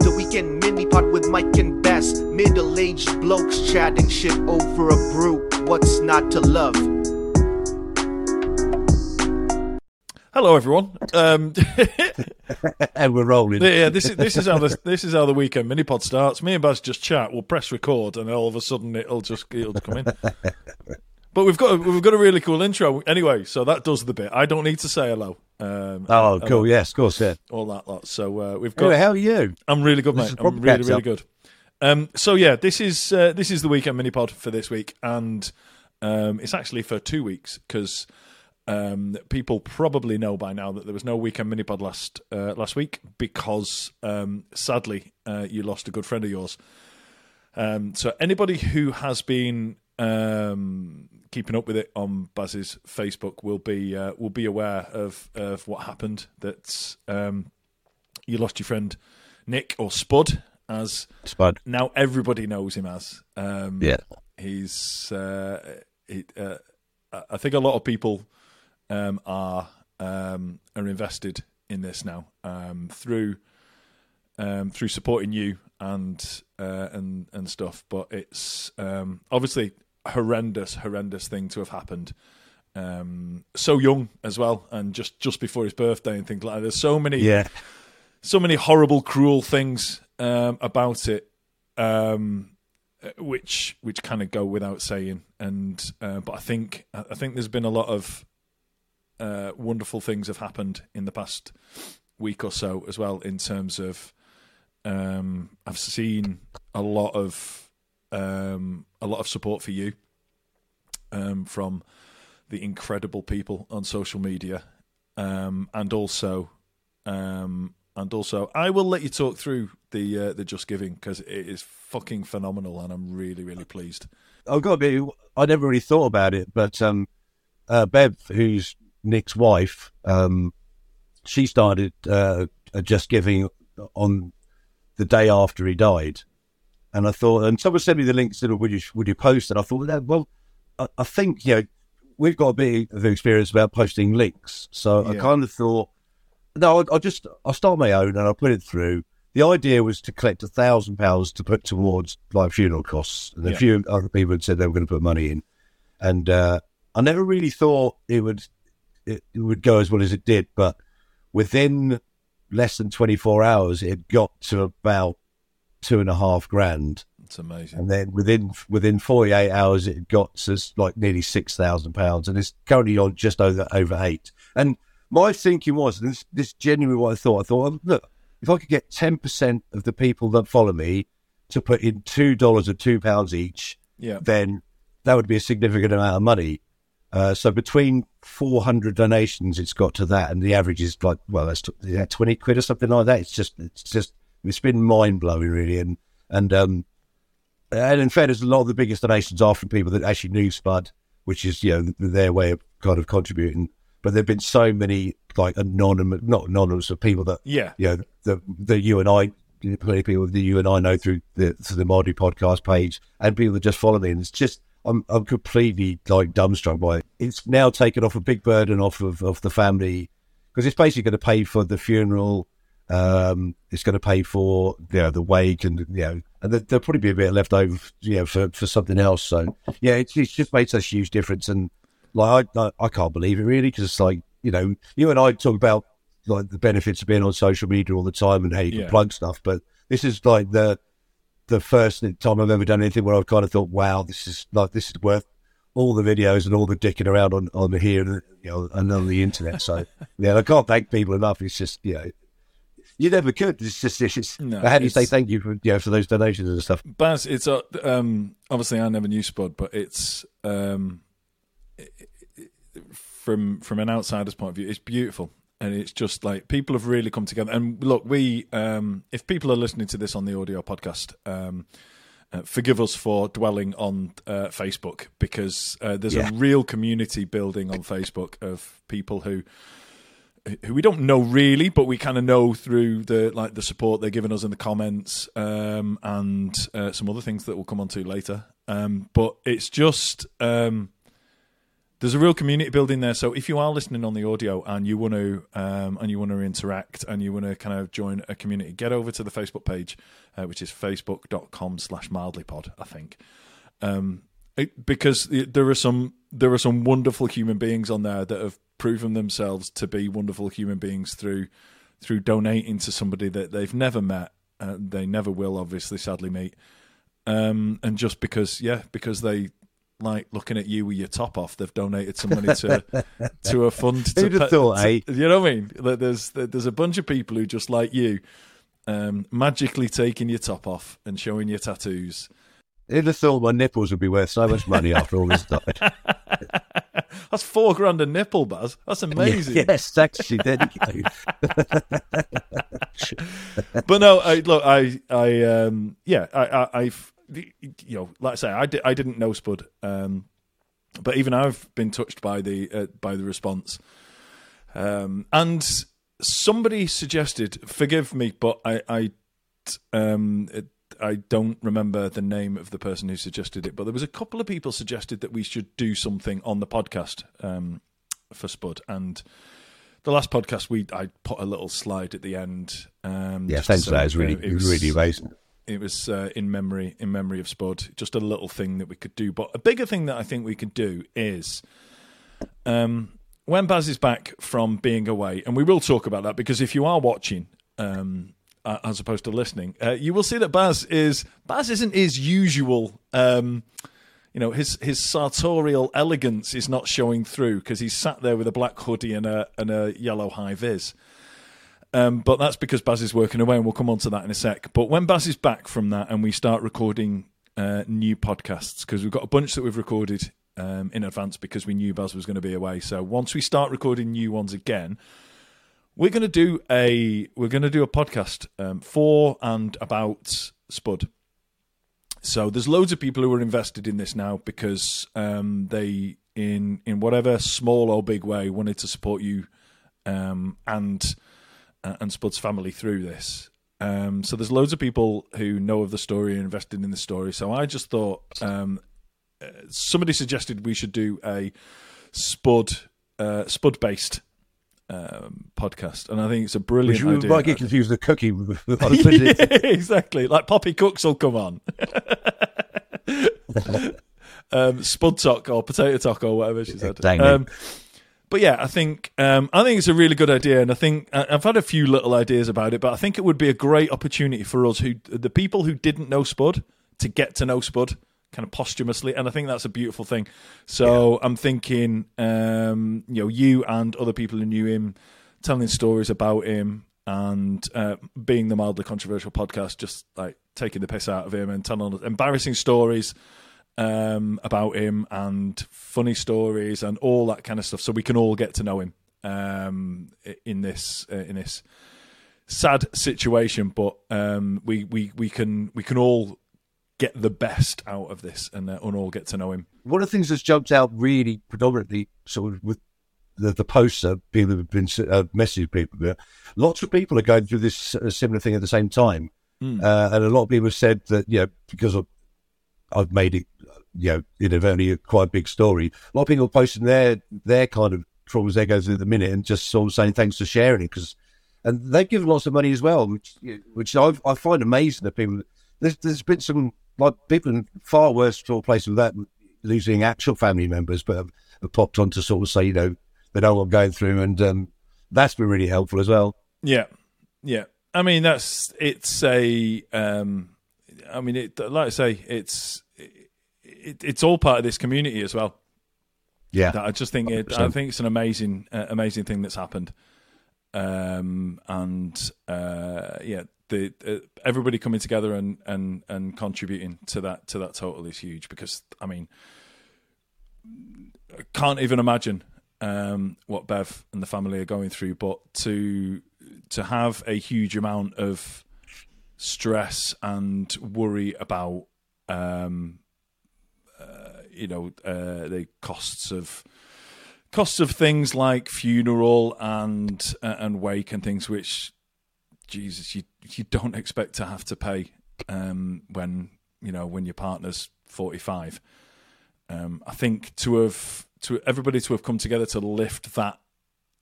The weekend mini pod with Mike and Baz. Middle aged blokes chatting shit over a brew. What's not to love? Hello, everyone. Um, and we're rolling. yeah, this is this is how the this is how the weekend mini pod starts. Me and Baz just chat. We'll press record, and all of a sudden it'll just it'll come in. But we've got a, we've got a really cool intro anyway, so that does the bit. I don't need to say hello. Um, Oh, hello, cool. Yes, of course. Yeah. all that lot. So uh, we've got. Anyway, how are you? I'm really good, This mate. I'm really, really up. good. Um, so yeah, this is uh, this is the weekend mini pod for this week, and um, it's actually for two weeks because um, people probably know by now that there was no weekend mini pod last uh, last week because um, sadly uh, you lost a good friend of yours. Um, so anybody who has been um, keeping up with it on Baz's Facebook will be uh, will be aware of of what happened. That um, you lost your friend Nick or Spud, as Spud. now everybody knows him as. Um, Yeah. he's. Uh, he, uh, I think a lot of people um, are um, are invested in this now um, through um, through supporting you and uh, and and stuff. But it's um, obviously horrendous, horrendous thing to have happened. Um, so young as well, and just just before his birthday and things like that. There's so many Yeah. so many horrible, cruel things um, about it, um, which which kind of go without saying. And uh, but I think I think there's been a lot of uh, wonderful things have happened in the past week or so as well. In terms of, um, I've seen a lot of um, a lot of support for you um, from the incredible people on social media, um, and also um, and also I will let you talk through the uh, the Just Giving because it is fucking phenomenal, and I'm really really pleased. I've got to be. I never really thought about it, but um, uh, Bev, who's Nick's wife, um, she started uh, Just Giving on the day after he died, and I thought, and someone sent me the link. Said, "Would you would you post?" And I thought, "Yeah, well, I, I think you know we've got a bit of experience about posting links, so I kind of thought, no, I'll, I'll just I'll start my own and I'll put it through. The idea was to collect a thousand pounds to put towards like funeral costs, and a Yeah. few other people had said they were going to put money in, and uh, I never really thought it would it, it would go as well as it did, but within less than twenty four hours, it got to about two and a half grand, It's amazing. and then within within forty eight hours, it got to like nearly six thousand pounds, and it's currently on just over over eight. And my thinking was, this this genuinely what I thought. I thought, look, if I could get ten percent of the people that follow me to put in two dollars or two pounds each, Yeah, then that would be a significant amount of money. Uh, so between 400 donations, it's got to that, and the average is like, well, that's t- yeah, 20 quid or something like that. It's just, it's just, it's been mind blowing, really. And and um, and in fairness, a lot of the biggest donations are from people that actually knew Spud, which is you know their way of kind of contributing. But there've been so many like anonymous, not anonymous, of people that yeah, you know, the the you and I, plenty of people that you and I know through the through the Mardy podcast page, and people that just follow me, and it's just I'm I'm completely like dumbstruck by it. It's now taken off a big burden off of, of the family because it's basically going to pay for the funeral. Um, it's going to pay for you know the wake and you know, and there, there'll probably be a bit left over, you know, for, for something else. So yeah, it's, it's just made such a huge difference, and like I I, I can't believe it really because it's like you know you and I talk about like the benefits of being on social media all the time and how you can Yeah. plug stuff, but this is like the the first time I've ever done anything where I've kind of thought, wow, this is like this is worth all the videos and all the dicking around on on here and you know and on the internet. So yeah, I can't thank people enough. It's just you know. You never could. It's just, it's just No, how do you say thank you for you know for those donations and stuff? Baz, it's uh, um, obviously I never knew Spud, but it's um, it- it- from from an outsider's point of view, it's beautiful, and it's just like people have really come together. And look, we um, if people are listening to this on the audio podcast, um, uh, forgive us for dwelling on uh, Facebook because uh, there's Yeah. a real community building on Facebook of people who who we don't know really, but we kind of know through the like the support they're giving us in the comments um, and uh, some other things that we'll come on to later. Um, but it's just um, there's a real community building there. So if you are listening on the audio and you want to um, and you want to interact and you want to kind of join a community, get over to the Facebook page, uh, which is facebook.com slash mildlypod, I think. Um, it, because there are some there are some wonderful human beings on there that have proven themselves to be wonderful human beings through through donating to somebody that they've never met, uh, they never will, obviously, sadly meet, um, and just because, yeah, because they like looking at you with your top off, they've donated some money to to a fund. To Who'd have thought, to, eh? You know what I mean? There's there's a bunch of people who just like you, um, magically taking your top off and showing your tattoos. Who'd have thought my nipples would be worth so much money after all this time? That's four grand a nipple, Baz. That's amazing. yes, actually, there you go. but no, I, look, I, I, um, yeah, I, I, I've, you know, like I say, I, di- I didn't know Spud, um, but even I've been touched by the uh, by the response, um, and somebody suggested, forgive me, but I, I, um, I don't remember the name of the person who suggested it, but there was a couple of people suggested that we should do something on the podcast um, for Spud and the last podcast we I put a little slide at the end. Um, yeah, thanks for that. It was really, uh, it was- really amazing. It was uh, in memory in memory of Spud. Just a little thing that we could do, but a bigger thing that I think we could do is. Um, when Baz is back from being away, and we will talk about that because if you are watching, um, uh, as opposed to listening, uh, you will see that Baz is Baz isn't his usual. Um, you know his his sartorial elegance is not showing through because he's sat there with a black hoodie and a and a yellow high vis. Um, but that's because Baz is working away, and we'll come on to that in a sec. But when Baz is back from that, and we start recording uh, new podcasts, because we've got a bunch that we've recorded um, in advance because we knew Baz was going to be away. So once we start recording new ones again, we're going to do a we're going to do a podcast um, for and about Spud. So there's loads of people who are invested in this now because um, they, in in whatever small or big way, wanted to support you um, and uh, and Spud's family through this. Um, so there's loads of people who know of the story and invested in the story. So I just thought um, uh, somebody suggested we should do a Spud uh, Spud based um, podcast, and I think it's a brilliant Which you might get confused with the cookie. with- yeah, exactly. Like Poppy Cooks will come on. um, Spud Talk or Potato Talk or whatever she said. Dang. Um, but yeah, I think um, I think it's a really good idea, and I think I've had a few little ideas about it, but I think it would be a great opportunity for us, who the people who didn't know Spud, to get to know Spud kind of posthumously, and I think that's a beautiful thing. So I'm thinking, um, you know, you and other people who knew him, telling stories about him, and uh, being the mildly controversial podcast, just like taking the piss out of him and telling embarrassing stories um, about him and funny stories and all that kind of stuff, so we can all get to know him um, in this uh, in this sad situation. But um, we we we can we can all get the best out of this and, uh, and all get to know him. One of the things that's jumped out really predominantly sort of with the, the poster, people have been uh, messaging people, but lots of people are going through this uh, similar thing at the same time. Uh, and a lot of people have said that, you know, because of, I've made it, you know, in a quite a big story, a lot of people are posting their, their kind of troubles they go through at the minute and just sort of saying thanks for sharing it because, and they've given lots of money as well, which, which I, I find amazing that people, there's, there's been some, like people in far worse sort of places with that, losing actual family members, but have, have popped on to sort of say, you know, they know what I'm going through. And um, that's been really helpful as well. Yeah, yeah. I mean, that's it's a. Um, I mean, it, like I say, it's it, it's all part of this community as well. Yeah. That I just think it. I think it's an amazing, uh, amazing thing that's happened. Um, and uh, yeah, the uh, everybody coming together and, and and contributing to that to that total is huge because I mean, I can't even imagine um, what Bev and the family are going through, but to to have a huge amount of stress and worry about um, uh, you know uh, the costs of costs of things like funeral and uh, and wake and things which Jesus you you don't expect to have to pay um, when you know when your partner's 45 um, I think to have to everybody to have come together to lift that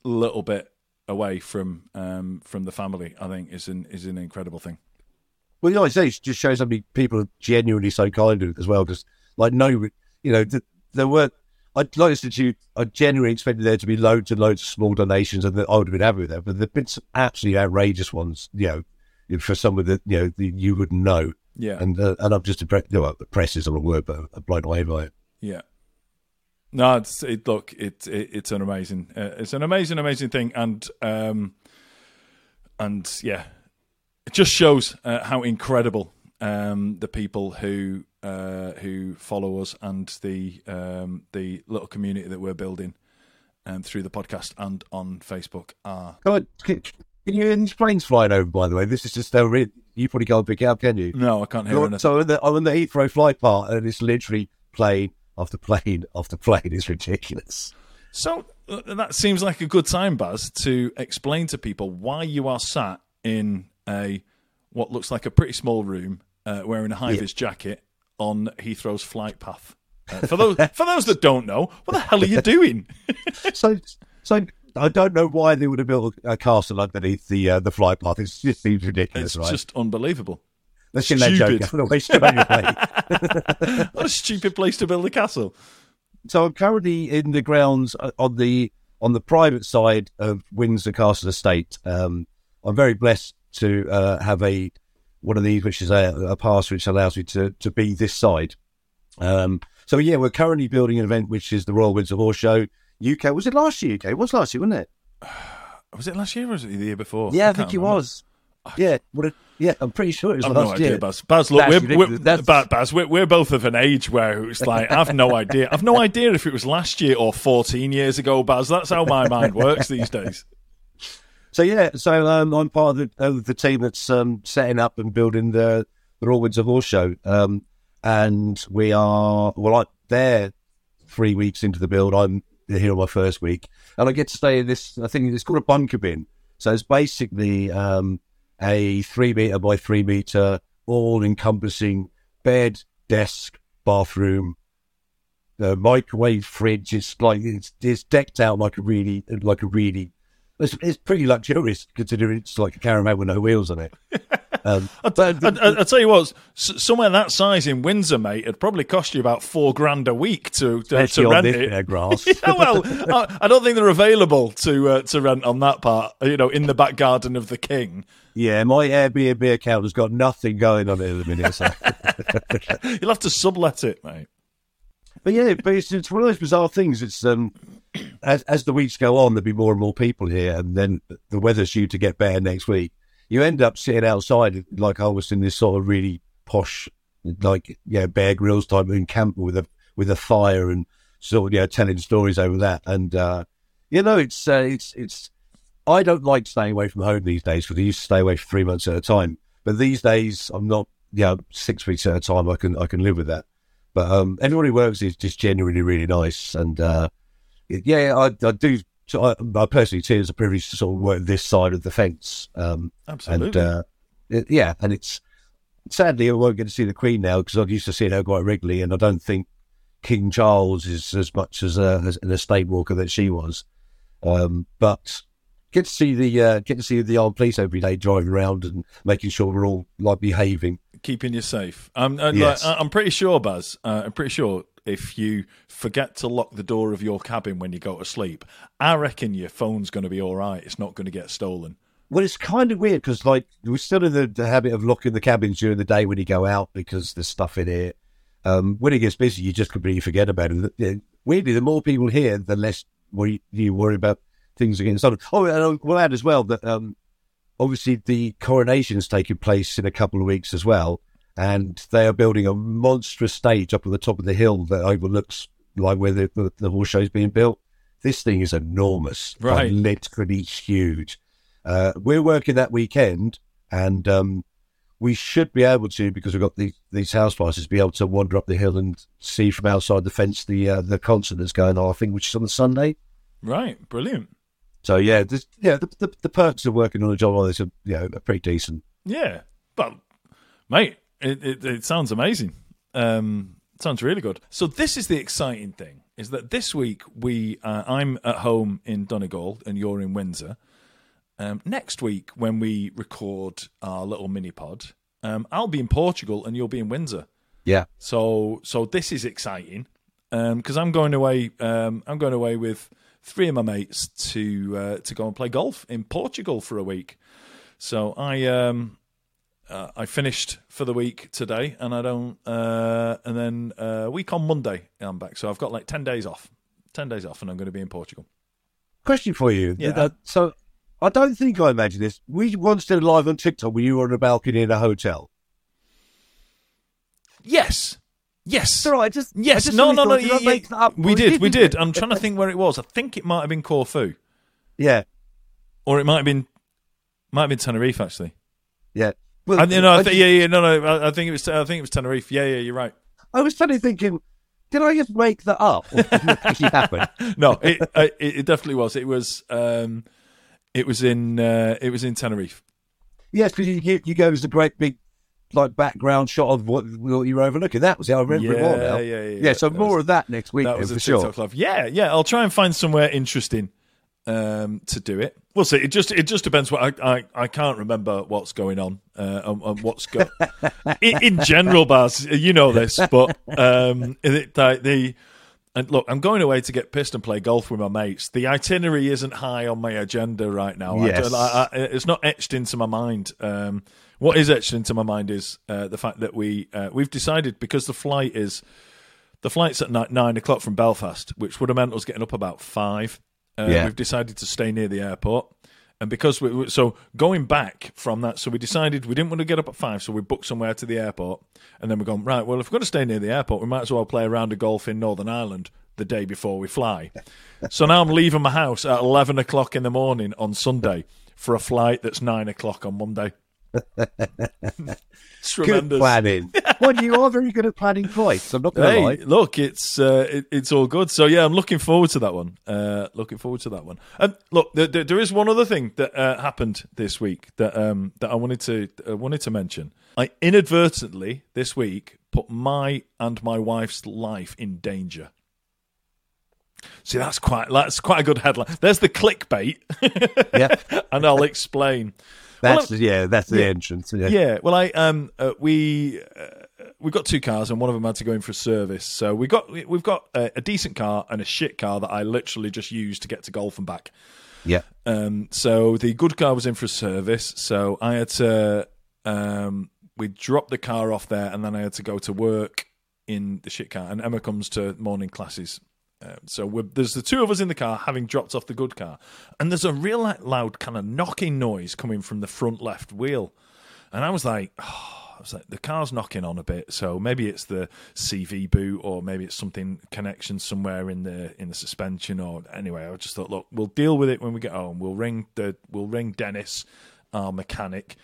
little bit away from um, from the family, I think is an is an incredible thing. Well, you know, it just shows how many people are genuinely so kind as well. Because, like, no, you know, th- there were. I like I said to you, I genuinely expected there to be loads and loads of small donations, and that I would have been happy with that. But there've been some absolutely outrageous ones, you know, for some of the you know the, you wouldn't know. Yeah, and uh, and I'm just impressed. You know, press is a word, but I'm blown away by it. Yeah. No, it's it. Look, it, it it's an amazing, uh, it's an amazing, amazing thing, and um, and yeah, it just shows uh, how incredible um, the people who uh, who follow us and the um, the little community that we're building um, through the podcast and on Facebook are. Can, can, can you hear these planes flying over? By the way, this is just so really, you probably can't pick up, can you? No, I can't hear it. So I'm in, the, I'm the Heathrow flight part, and it's literally plane after plane after plane. It's ridiculous. So uh, that seems like a good time, Baz, to explain to people why you are sat in a what looks like a pretty small room, uh, wearing a high vis yeah. jacket on Heathrow's flight path. Uh, for those for those that don't know, what the hell are you doing? so, so I don't know why they would have built a castle underneath the uh, the flight path. It just seems ridiculous, right? it's right? just unbelievable. Let's get that joke what a stupid place to build a castle. So I'm currently in the grounds uh, on the on the private side of Windsor Castle Estate. Um, I'm very blessed to uh, have a one of these, which is a, a, pass which allows me to to be this side. Um, so yeah, we're currently building an event which is the Royal Windsor Horse Show UK. Was it last year? UK it was last year, wasn't it? Was it last year or was it the year before? Yeah, I, I think it was. Yeah, it, yeah, I'm pretty sure it was I've last no idea, year. Baz. Baz, look, we're, we're, Baz, we're, we're, both of an age where it's like I've no idea. I've no idea if it was last year or 14 years ago, Baz. That's how my mind works these days. So yeah, so um, I'm part of the, of the team that's um, setting up and building the the Royal Windsor Horse Show, um, and we are well, I'm there three weeks into the build. I'm here on my first week, and I get to stay in this. I think it's called a bunker bin. So it's basically um, a three meter by three meter, all encompassing bed, desk, bathroom, uh, microwave, fridge. It's like it's, it's decked out like a really like a really it's, it's pretty luxurious considering it's like a caravan with no wheels on it. Um, I, but, I, I, I, tell you what, somewhere that size in Windsor, mate, it'd probably cost you about four grand a week to to, to rent it. grass. yeah, well, I, don't think they're available to uh, to rent on that part. You know, in the back garden of the King. Yeah, my Airbnb account has got nothing going on it at the minute. So. You'll have to sublet it, mate. But yeah, but it's, it's one of those bizarre things. It's um, as as the weeks go on, there'll be more and more people here, and then the weather's due to get better next week. You end up sitting outside, like I was in this sort of really posh, like yeah, Bear Grylls type encampment with a with a fire and sort of yeah, telling stories over that. And uh, you know, it's uh, it's it's. I don't like staying away from home these days because I used to stay away for three months at a time. But these days, I'm not. Yeah, six weeks at a time. I can I can live with that. But um, everyone who works is just genuinely really nice, and uh, yeah, I, I do. So I, I, personally see it as a privilege to sort of work this side of the fence. Um, Absolutely. And, uh, it, yeah, and it's sadly I won't get to see the Queen now because I used to see her quite regularly, and I don't think King Charles is as much as, a, as an estate walker that she was. Um, but get to see the uh, get to see the armed police every day driving around and making sure we're all like behaving, keeping you safe. Um, yes. like, I'm pretty sure, Baz. Uh, I'm pretty sure if you forget to lock the door of your cabin when you go to sleep, I reckon your phone's going to be all right. It's not going to get stolen. Well, it's kind of weird because, like, we're still in the, the, habit of locking the cabins during the day when you go out because there's stuff in here. Um, when it gets busy, you just completely forget about it. Weirdly, the more people here, the less worry, you worry about things getting stolen. Oh, and we'll add as well that um, obviously the coronation is taking place in a couple of weeks as well and they are building a monstrous stage up at the top of the hill that overlooks like where the, the, the horse show is being built. This thing is enormous, right? Like, literally huge. Uh, we're working that weekend, and um, we should be able to because we've got the, these house passes, be able to wander up the hill and see from outside the fence the uh, the concert that's going on. I think which is on the Sunday. Right, brilliant. So yeah, this, yeah, the, the, the perks of working on a job like this are you know are pretty decent. Yeah, but mate, it, it, it sounds amazing. Um, sounds really good. So this is the exciting thing. is that this week we uh, I'm at home in Donegal and you're in Windsor. Um, next week, when we record our little mini pod, um, I'll be in Portugal and you'll be in Windsor. Yeah. So so this is exciting because I'm going away. Um, I'm going away with three of my mates to uh, to go and play golf in Portugal for a week. So I um, uh, I finished for the week today, and I don't. Uh, and then uh, week on Monday I'm back. So I've got like ten days off. Ten days off, and I'm going to be in Portugal. Question for you. Yeah. Uh, so I don't think I imagine this. We once did a live on TikTok when you were on a balcony in a hotel. Yes. Yes. All right. Just Yes. just No, really no, no. thought, did I yeah, up? we did. We did. I'm trying to think where it was. I think it might have been Corfu, Yeah. or it might have been might have been Tenerife actually. Yeah. Well, I, you know, I I th- yeah, yeah, no, no. I, I think it was. I think it was Tenerife. Yeah, yeah, you're right. I was suddenly thinking, did I just make that up? Or did it actually happen? No, it, uh, it it definitely was. It was. Um, it was in. Uh, it was in Tenerife. Yes, because you, you, gave us a great big like background shot of what, what you were overlooking. That was it. I remember it all now. Yeah, yeah, yeah, yeah. so more was- of that next week that was for TikTok sure. live. Yeah, yeah. I'll try and find somewhere interesting um, to do it. We'll see. It just it just depends. What I I, I can't remember what's going on uh, and, and what's go in, in general, Baz. You know this, but um, it, like the. And look, I'm going away to get pissed and play golf with my mates. The itinerary isn't high on my agenda right now. Yes. I- I- it's not etched into my mind. Um, what is etched into my mind is uh, the fact that we uh, we've decided because the flight is the flight's at night, nine o'clock from Belfast, which would have meant us getting up about five. Uh, Yeah. We've decided to stay near the airport, and because we so going back from that, so we decided we didn't want to get up at five, so we booked somewhere to the airport, and then we're going right. Well, if we're going to stay near the airport, we might as well play a round of golf in Northern Ireland the day before we fly. so now I'm leaving my house at eleven o'clock in the morning on Sunday for a flight that's nine o'clock on Monday. It's Good planning. well, you are very good at planning flights. I'm not going to Hey, lie. look, it's uh, it, it's all good. So yeah, I'm looking forward to that one. Uh, looking forward to that one. Um, look, there, there, there is one other thing that uh, happened this week that um, that I wanted to uh, wanted to mention. I inadvertently this week put my and my wife's life in danger. See, that's quite that's quite a good headline. There's the clickbait, Yeah, and I'll explain. That's Well, yeah, that's the yeah. entrance. Yeah. Yeah, well, I um, uh, we uh, we got two cars, and one of them had to go in for a service. So we got we've got a, a decent car and a shit car that I literally just used to get to golf and back. yeah. Um, so the good car was in for a service, so I had to um, we dropped the car off there, and then I had to go to work in the shit car. And Emma comes to morning classes. Um, so there's the two of us in the car, having dropped off the good car, and there's a real loud kind of knocking noise coming from the front left wheel, and I was like, oh, I was like, the car's knocking on a bit, so maybe it's the CV boot, or maybe it's something connection somewhere in the in the suspension, or anyway, I just thought, look, we'll deal with it when we get home. We'll ring the we'll ring Dennis, our mechanic.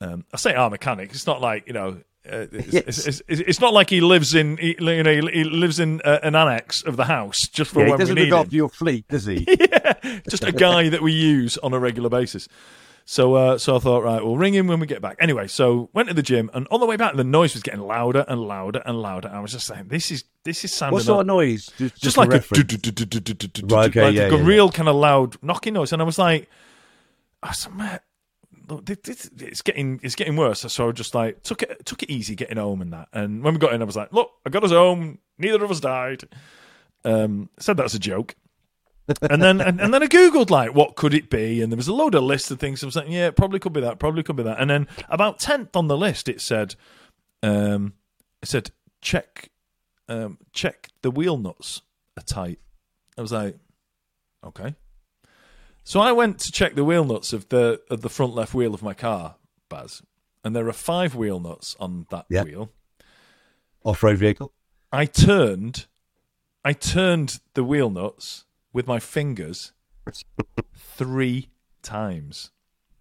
Um, I say our mechanic. It's not like you know. Uh, it's, Yes. it's, it's, it's not like he lives in he, you know he, he lives in uh, an annex of the house just for Yeah, when we doesn't need look after your fleet, does he? yeah, just a guy that we use on a regular basis. So, uh, so I thought, right, we'll ring him when we get back. Anyway, so went to the gym, and on the way back, the noise was getting louder and louder and louder. I was just saying, this is this is sounding What sort of noise? Just, just just like a. Right, okay, like yeah, a yeah, yeah. real kind of loud knocking noise, and I was like, I said, "Mate, look, this, this, it's getting it's getting worse. So I just like took it took it easy getting home and that. And when we got in, I was like, look, I got us home. Neither of us died. Um, said that's a joke. and then and, and then I googled like what could it be, and there was a load of lists of things. I was like, yeah, probably could be that, probably could be that. And then about tenth on the list, it said, um, it said check, um, check the wheel nuts are tight. I was like, okay. So I went to check the wheel nuts of the of the front left wheel of my car, Baz, and there are five wheel nuts on that Yeah. wheel. Off-road vehicle. I turned, I turned the wheel nuts with my fingers three times.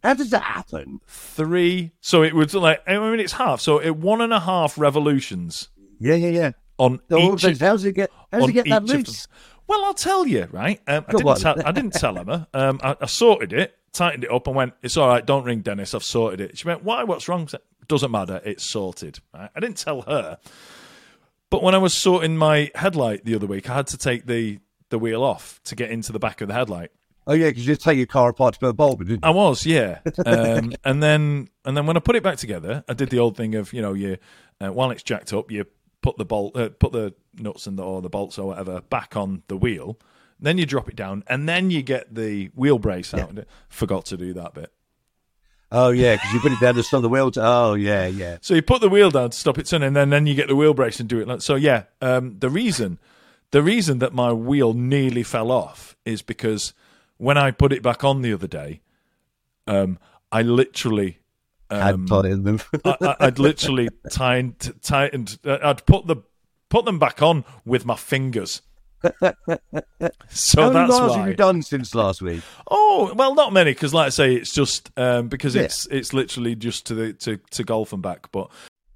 How does that happen? Three. So it was like I mean it's half. So it one and a half revolutions Yeah, yeah, yeah. on So each. what I'm of- saying, how's it get? How's on it get that loose? Well, I'll tell you, right? Um, I, didn't tell, I didn't tell Emma. Um, I, I sorted it, tightened it up, and went, "It's all right. Don't ring Dennis. I've sorted it." She went, "Why? What's wrong?" Said, Doesn't matter. It's sorted. Right? I didn't tell her. But when I was sorting my headlight the other week, I had to take the the wheel off to get into the back of the headlight. Oh yeah, because you take your car apart to put a bulb in, didn't you? I was, yeah. Um, and then and then when I put it back together, I did the old thing of you know you uh, while it's jacked up, you put the bolt, uh, put the nuts and the, or the bolts or whatever back on the wheel. Then you drop it down, and then you get the wheel brace out. Forgot to do that bit. Oh yeah, because you put it down to stop the wheel. To, oh yeah, yeah. So you put the wheel down to stop it turning, and then, then you get the wheel brace and do it. Like, so yeah, um, the reason the reason that my wheel nearly fell off is because when I put it back on the other day, um, I literally um, in them. I, I'd literally tightened, tightened. uh, I'd put the put them back on with my fingers. So How many that's miles have you done since last week? Oh well, not many because, like I say, it's just um, because Yeah. it's it's literally just to the to, to golf and back. But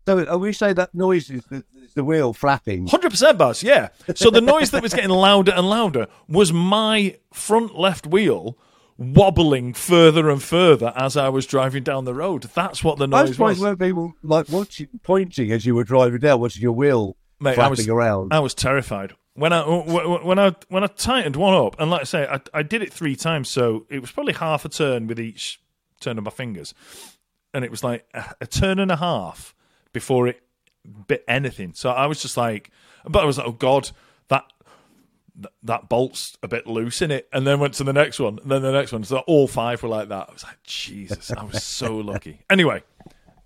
So are we say that noise is the, is the wheel flapping? hundred percent, Baz. Yeah. So the noise that was getting louder and louder was my front left wheel wobbling further and further as I was driving down the road. That's what the I was noise surprised was. weren't people like watching, pointing as you were driving down, watching your wheel Mate, I was around. I was terrified when I when I when I tightened one up, and like I say, I, I did it three times, so it was probably half a turn with each turn of my fingers, and it was like a, a turn and a half before it bit anything. So I was just like, but I was like, oh god, that. Th- That bolt's a bit loose in it, and then went to the next one, and then the next one. So all five were like that. I was like, Jesus, I was so lucky. Anyway,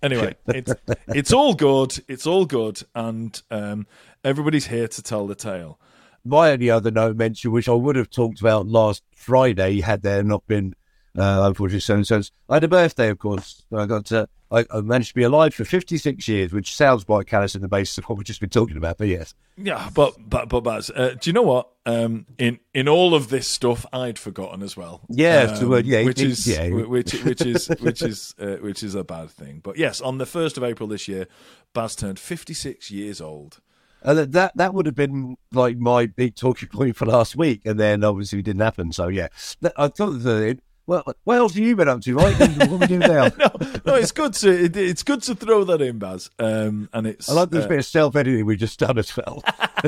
anyway, it's it's all good. It's all good, and um, everybody's here to tell the tale. My only other note mention, which I would have talked about last Friday, had there not been uh, unfortunately circumstances. I had a birthday, of course. I got uh, I, I managed to be alive for 56 years, which sounds quite callous in the basis of what we've just been talking about. But yes, Yeah, but but but Baz, uh, do you know what? Um, in in all of this stuff, I'd forgotten as well. Yeah, Um, the word- yeah, which it- is yeah. which which is which is uh, which is a bad thing. But yes, on the first of April this year, Baz turned fifty six years old. and that- that would have been like my big talking point for last week, and then obviously it didn't happen. So yeah, I thought that. Well, what else have you been up to, right? what are we? No, no, it's good to it, it's good to throw that in, Baz. Um, and it's I like this uh, bit of self editing we just done as well.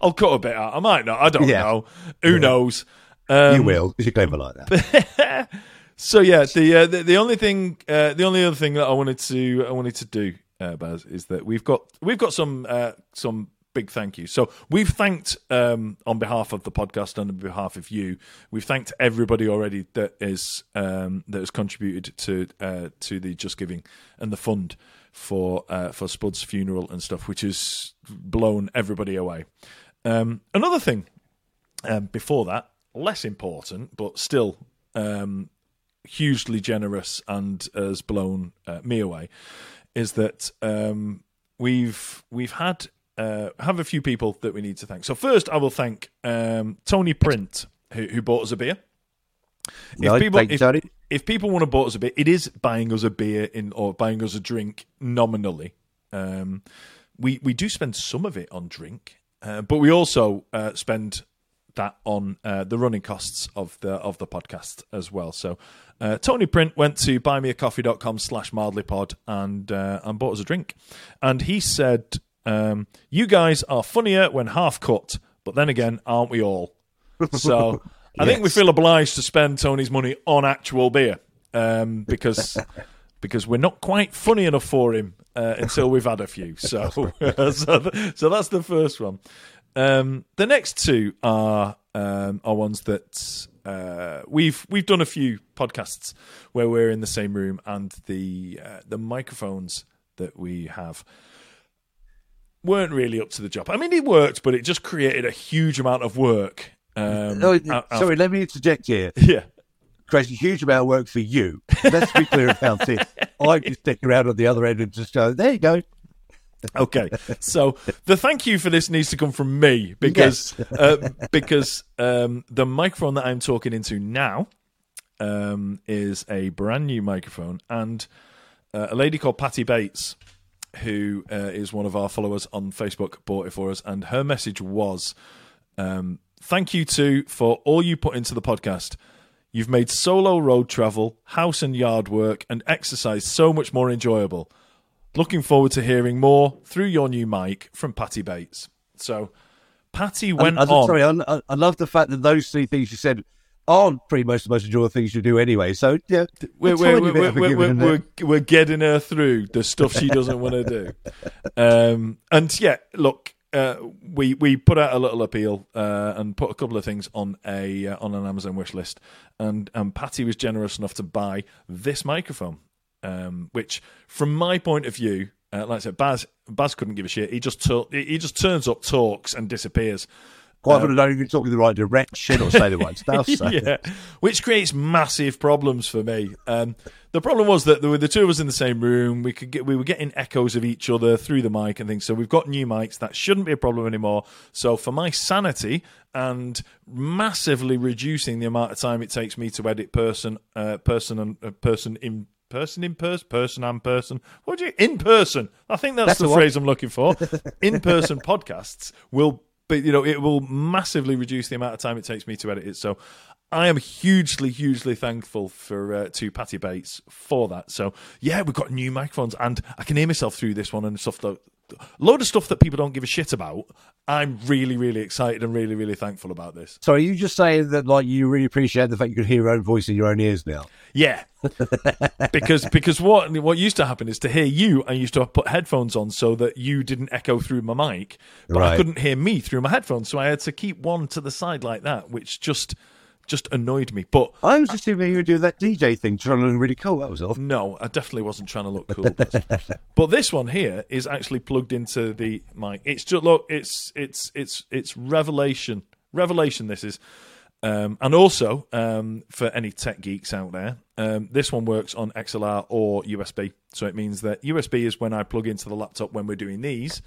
I'll cut a bit out. I might not. I don't Yeah. know. Who knows? Um, you will, because you're clever like that. So yeah, the, uh, the the only thing, uh, the only other thing that I wanted to I wanted to do, uh, Baz, is that we've got we've got some uh, some big thank you. So we've thanked um, on behalf of the podcast and on behalf of you. We've thanked everybody already that is um, that has contributed to uh, to the Just Giving and the fund for uh, for Spud's funeral and stuff, which has blown everybody away. Um, another thing um, before that, less important, but still um, hugely generous and has blown uh, me away, is that um, we've we've had uh, have a few people that we need to thank. So first, I will thank um, Tony Print who, who bought us a beer. No, people, thank you, if, Tony. if people want to buy us a beer, it is buying us a beer in or buying us a drink nominally. Um, we we do spend some of it on drink, uh, but we also uh, spend that on uh, the running costs of the of the podcast as well. So uh, Tony Print went to buymeacoffee.com slash mildlypod and uh, and bought us a drink. And he said, um, you guys are funnier when half cut, but then again, aren't we all? So I think we feel obliged to spend Tony's money on actual beer um, because because we're not quite funny enough for him uh, until we've had a few. So so, th- so that's the first one. Um, the next two are um, are ones that uh, we've we've done a few podcasts where we're in the same room and the uh, the microphones that we have weren't really up to the job. I mean, it worked, but it just created a huge amount of work. Um, out- sorry, let me interject here. yeah. Creates a huge amount of work for you. Let's be clear about this. I just stick around on the other end and just go, there you go. Okay, so the thank you for this needs to come from me because uh, because um, the microphone that I'm talking into now um, is a brand new microphone, and uh, a lady called Patty Bates, who uh, is one of our followers on Facebook, bought it for us, and her message was, um, "Thank you too for all you put into the podcast." You've made solo road travel, house and yard work, and exercise so much more enjoyable. looking forward to hearing more through your new mic from Patty Bates. So, Patty went I, I, on. Sorry, I, I love the fact that those three things you said aren't pretty much the most enjoyable things you do anyway. So yeah, we're, we're, we're, we're, we're, getting her through the stuff she doesn't want to do. Um, and yeah, look, uh, we we put out a little appeal uh, and put a couple of things on a uh, on an Amazon wish list, and and Patty was generous enough to buy this microphone, um, which from my point of view. Uh, like I said, Baz Baz couldn't give a shit. He just tu- he just turns up, talks, and disappears. Quite often, I don't even talk in the right direction or say the right stuff. So. yeah, which creates massive problems for me. Um, the problem was that there were the two of us in the same room. We could get we were getting echoes of each other through the mic and things. So we've got new mics. That shouldn't be a problem anymore. So for my sanity and massively reducing the amount of time it takes me to edit person, uh, person and uh, person in. Person in person, person and person. What do you in person? I think that's, That's the the phrase I'm looking for. in person podcasts will but you know it will massively reduce the amount of time it takes me to edit it. So i am hugely hugely thankful for uh, to patty bates for that. So yeah we've got new microphones and i can hear myself through this one and stuff a load of stuff that people don't give a shit about. I'm really really excited and really really thankful about this. So are you just saying that like you really appreciate the fact you can hear your own voice in your own ears now? Yeah, because because what what used to happen is to hear you, I used to put headphones on so that you didn't echo through my mic, but I couldn't hear me through my headphones, so I had to keep one to the side like that, which just just annoyed me. But I was just assuming you were doing that DJ thing, trying to look really cool. That was all. no, I definitely wasn't trying to look cool. But this one here is actually plugged into the mic. It's just look, it's it's it's it's revelation, revelation. This is. Um, and also, um, for any tech geeks out there, um, this one works on XLR or USB. So it means that USB is when I plug into the laptop when we're doing these,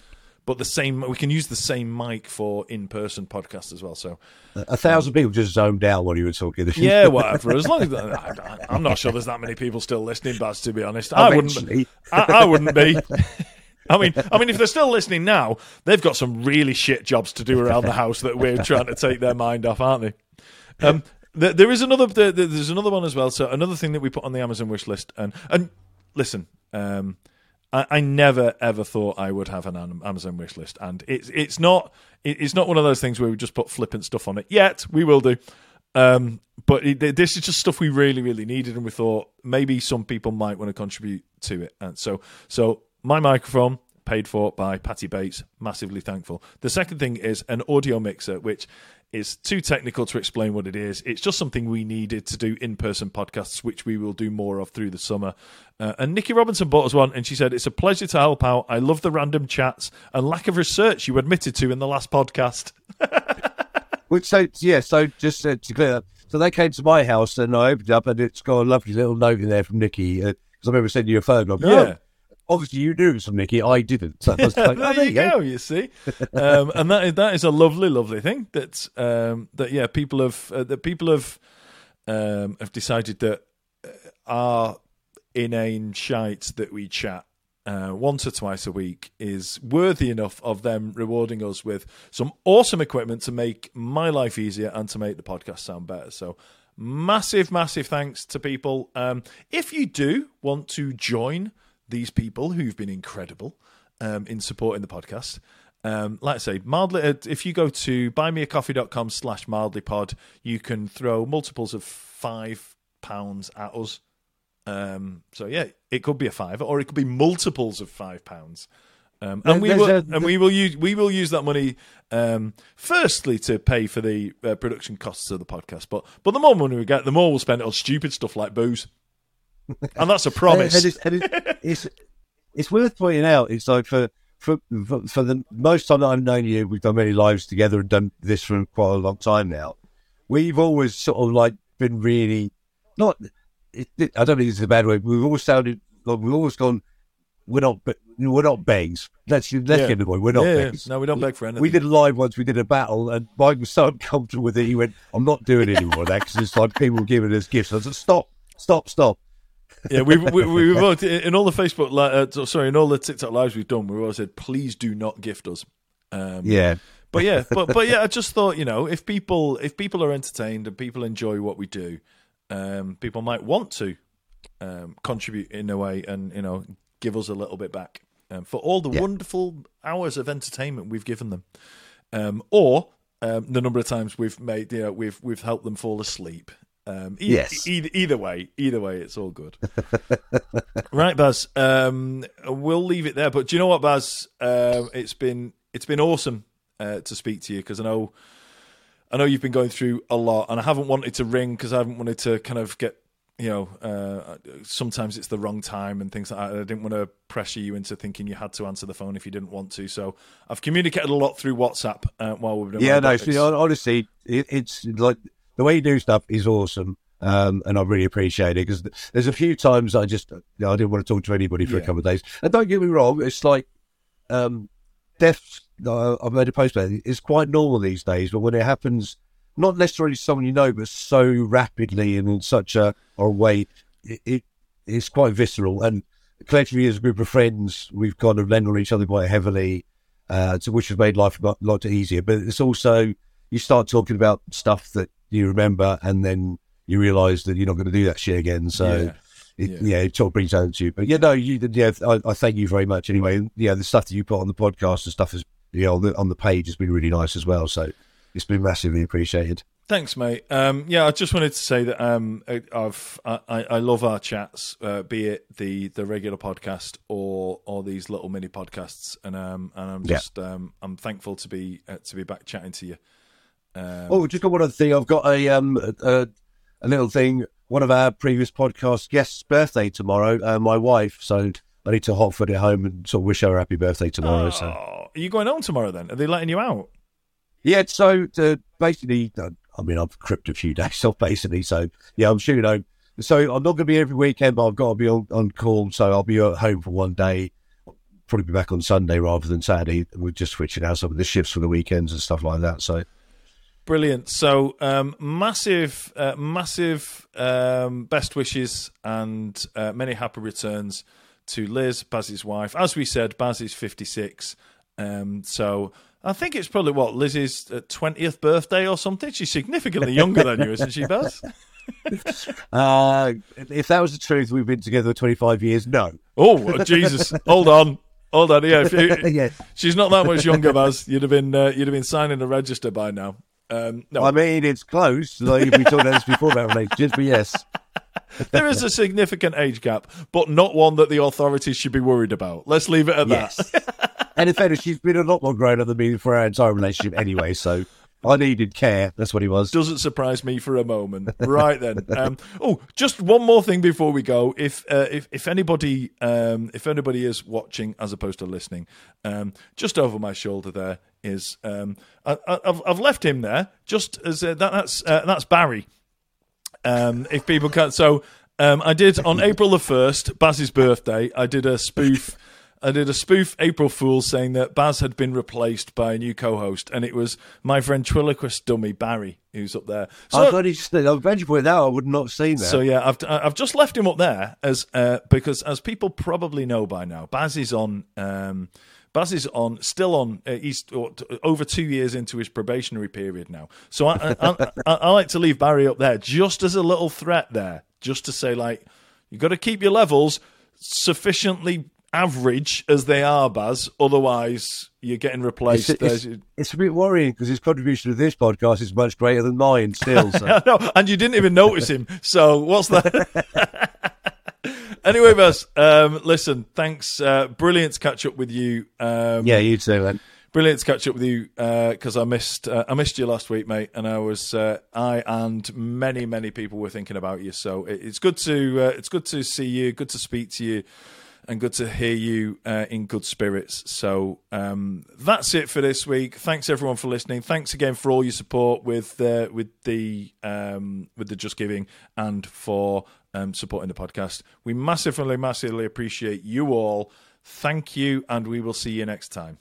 but the same we can use the same mic for in-person podcasts as well. So A thousand people just zoned out while you were talking. yeah, whatever. As long as I, I'm not sure there's that many people still listening, Baz. To be honest, I wouldn't. Eventually. I, I wouldn't be. I mean, I mean, if they're still listening now, they've got some really shit jobs to do around the house that we're trying to take their mind off, aren't they? Um, there, there is another. There, there's another one as well. So another thing that we put on the Amazon wish list, and and listen, um, I, I never ever thought I would have an Amazon wish list, and it's it's not it- it's not one of those things where we just put flippant stuff on it yet. We will do. Um, but it, this is just stuff we really, really needed, and we thought maybe some people might want to contribute to it. And so, so my microphone paid for by Patty Bates, massively thankful. The second thing is an audio mixer, which is too technical to explain what it is. It's just something we needed to do in-person podcasts, which we will do more of through the summer. Uh, and Nikki Robinson bought us one, and she said it's a pleasure to help out. I love the random chats and lack of research you admitted to in the last podcast. Which so yeah, so just uh, to clear up, so they came to my house and I opened it up and it's got a lovely little note in there from Nikki because I remember sending you a phone. I'm, Yeah. "Oh, obviously you knew from Nikki. I didn't. So I was like, there, oh, there you go. You see, um, and that is that is a lovely, lovely thing. That um, that yeah, people have uh, that people have um, have decided that uh, our inane shite that we chat uh, once or twice a week is worthy enough of them rewarding us with some awesome equipment to make my life easier and to make the podcast sound better. So. Massive, massive thanks to people. Um, if you do want to join these people who've been incredible um, in supporting the podcast. Um, like I say, mildly, uh, if you go to buymeacoffee.com slash mildlypod, you can throw multiples of five pounds at us. Um, so yeah, it could be a five, or it could be multiples of five pounds. Um, and we will, and we will use we will use that money um, firstly to pay for the uh, production costs of the podcast, but but the more money we get, the more we'll spend it on stupid stuff like booze, and that's a promise. And, it's, and it's, it's it's worth pointing out. It's like for for for, the most time that I've known you, we've done many lives together and done this for quite a long time now. We've always sort of like been really not. It, it, I don't think it's a bad way. We've always sounded like we've always gone. We're not. We're not begs. Let's let's Yeah. get the point. We're not yeah. begs. No, we don't beg for anything. We did a live once. We did a battle, and Mike was so uncomfortable with it. He went, "I'm not doing any more of that because it's like people giving us gifts." I said, "Stop, stop, stop." Yeah, we've we, we, we've in all the Facebook, li- uh, sorry, in all the TikTok lives we've done, we've always said, please do not gift us. Um, Yeah, but yeah, but but yeah, I just thought you know if people if people are entertained and people enjoy what we do, um, people might want to um, contribute in a way and you know give us a little bit back um, for all the Yeah. wonderful hours of entertainment we've given them, um, or um, the number of times we've made you know we've we've helped them fall asleep. Um, e- Yes. Either, either way, either way, it's all good. right, Baz. Um, we'll leave it there. But do you know what, Baz? Um, it's been it's been awesome uh, to speak to you because I know I know you've been going through a lot, and I haven't wanted to ring because I haven't wanted to kind of get you know. Uh, sometimes it's the wrong time and things like that. I didn't want to pressure you into thinking you had to answer the phone if you didn't want to. So I've communicated a lot through WhatsApp uh, while we've been. Yeah, no, honestly, it, it's like the way you do stuff is awesome. Um, and I really appreciate it because there's a few times I just, I didn't want to talk to anybody for a couple of days. And don't get me wrong, it's like, um, death, uh, I've made a post about it, it's quite normal these days, but when it happens, not necessarily someone you know, but so rapidly and in such a, a way, it, it it's quite visceral. And collectively, as a group of friends, we've kind of lent on each other quite heavily, uh, to which has made life a lot, lot easier. But it's also you start talking about stuff that you remember, and then you realise that you're not going to do that shit again. So. Yeah. It, Yeah. yeah. it sort of brings down to you. But yeah, no, you, yeah, I, I thank you very much. Anyway, And, yeah, the stuff that you put on the podcast and stuff is, you know, on the, on the page has been really nice as well. So it's been massively appreciated. Thanks, mate. Um, yeah, I just wanted to say that um, I- I've I, I love our chats, uh, be it the the regular podcast or or these little mini podcasts, and um and I'm Yeah. just um I'm thankful to be uh, to be back chatting to you. Um, Oh, just got one other thing. I've got a um a, a little thing. One of our previous podcast guests' birthday tomorrow. Uh, my wife, so I need to hot foot it home and sort of wish her a happy birthday tomorrow. So oh, are you going home tomorrow? Then are they letting you out? yeah, so uh, basically, uh, I mean, I've cripped a few days off basically. So yeah, I'm shooting home. So I'm not going to be every weekend, but I've got to be on, on call. So I'll be at home for one day. Probably be back on Sunday rather than Saturday. We're just switching out some of the shifts for the weekends and stuff like that. So Brilliant. So, um, massive, uh, massive um, best wishes and uh, many happy returns to Liz, Baz's wife. As we said, Baz is 56. Um, so, I think it's probably what, Liz's uh, 20th birthday or something? She's significantly younger than you, isn't she, Baz? Uh, if that was the truth, we've been together 25 years. No. Oh, Jesus. Hold on. Hold on. Yeah, if you, yeah. she's not that much younger, Baz. You'd have been, uh, you'd have been signing the register by now. Um, no, I mean, it's close. Like, we talked about this before about relationships, but yes. There is a significant age gap, but not one that the authorities should be worried about. Let's leave it at Yes. that. and in fairness, she's been a lot more grown up than me for our entire relationship anyway, so I needed care. That's what he was. Doesn't surprise me for a moment. Right then. Um, oh, just one more thing before we go. If uh, if if anybody um, if anybody is watching as opposed to listening, um, just over my shoulder there is um, I, I've I've left him there just as uh, that, that's uh, that's Barry. Um, if people can't, so um, I did on April the first, Baz's birthday. I did a spoof. I did a spoof April Fool saying that Baz had been replaced by a new co-host, and it was my ventriloquist dummy Barry who's up there. So, I thought he's. I'm glad you pointed that out. I would not have seen that. so yeah, I've I've just left him up there as uh, because as people probably know by now, Baz is on. Um, Baz is on, still on. Uh, he's uh, over two years into his probationary period now. So I, I, I, I, I like to leave Barry up there just as a little threat there, just to say like, you've got to keep your levels sufficiently average as they are, Baz. Otherwise, you're getting replaced. it's, it's, it's a bit worrying because his contribution to this podcast is much greater than mine still. So. no, and you didn't even notice him. So what's that? anyway, Baz, um, listen, thanks. Uh, brilliant to catch up with you. Um, yeah, you too, man. brilliant to catch up with you because I missed uh, I missed you last week, mate, and I was uh, I and many many people were thinking about you. So it, it's good to uh, it's good to see you, good to speak to you. And good to hear you uh, in good spirits. So um, that's it for this week. Thanks everyone for listening. Thanks again for all your support with uh, with the um, with the Just Giving and for um, supporting the podcast. We massively, massively appreciate you all. Thank you, and we will see you next time.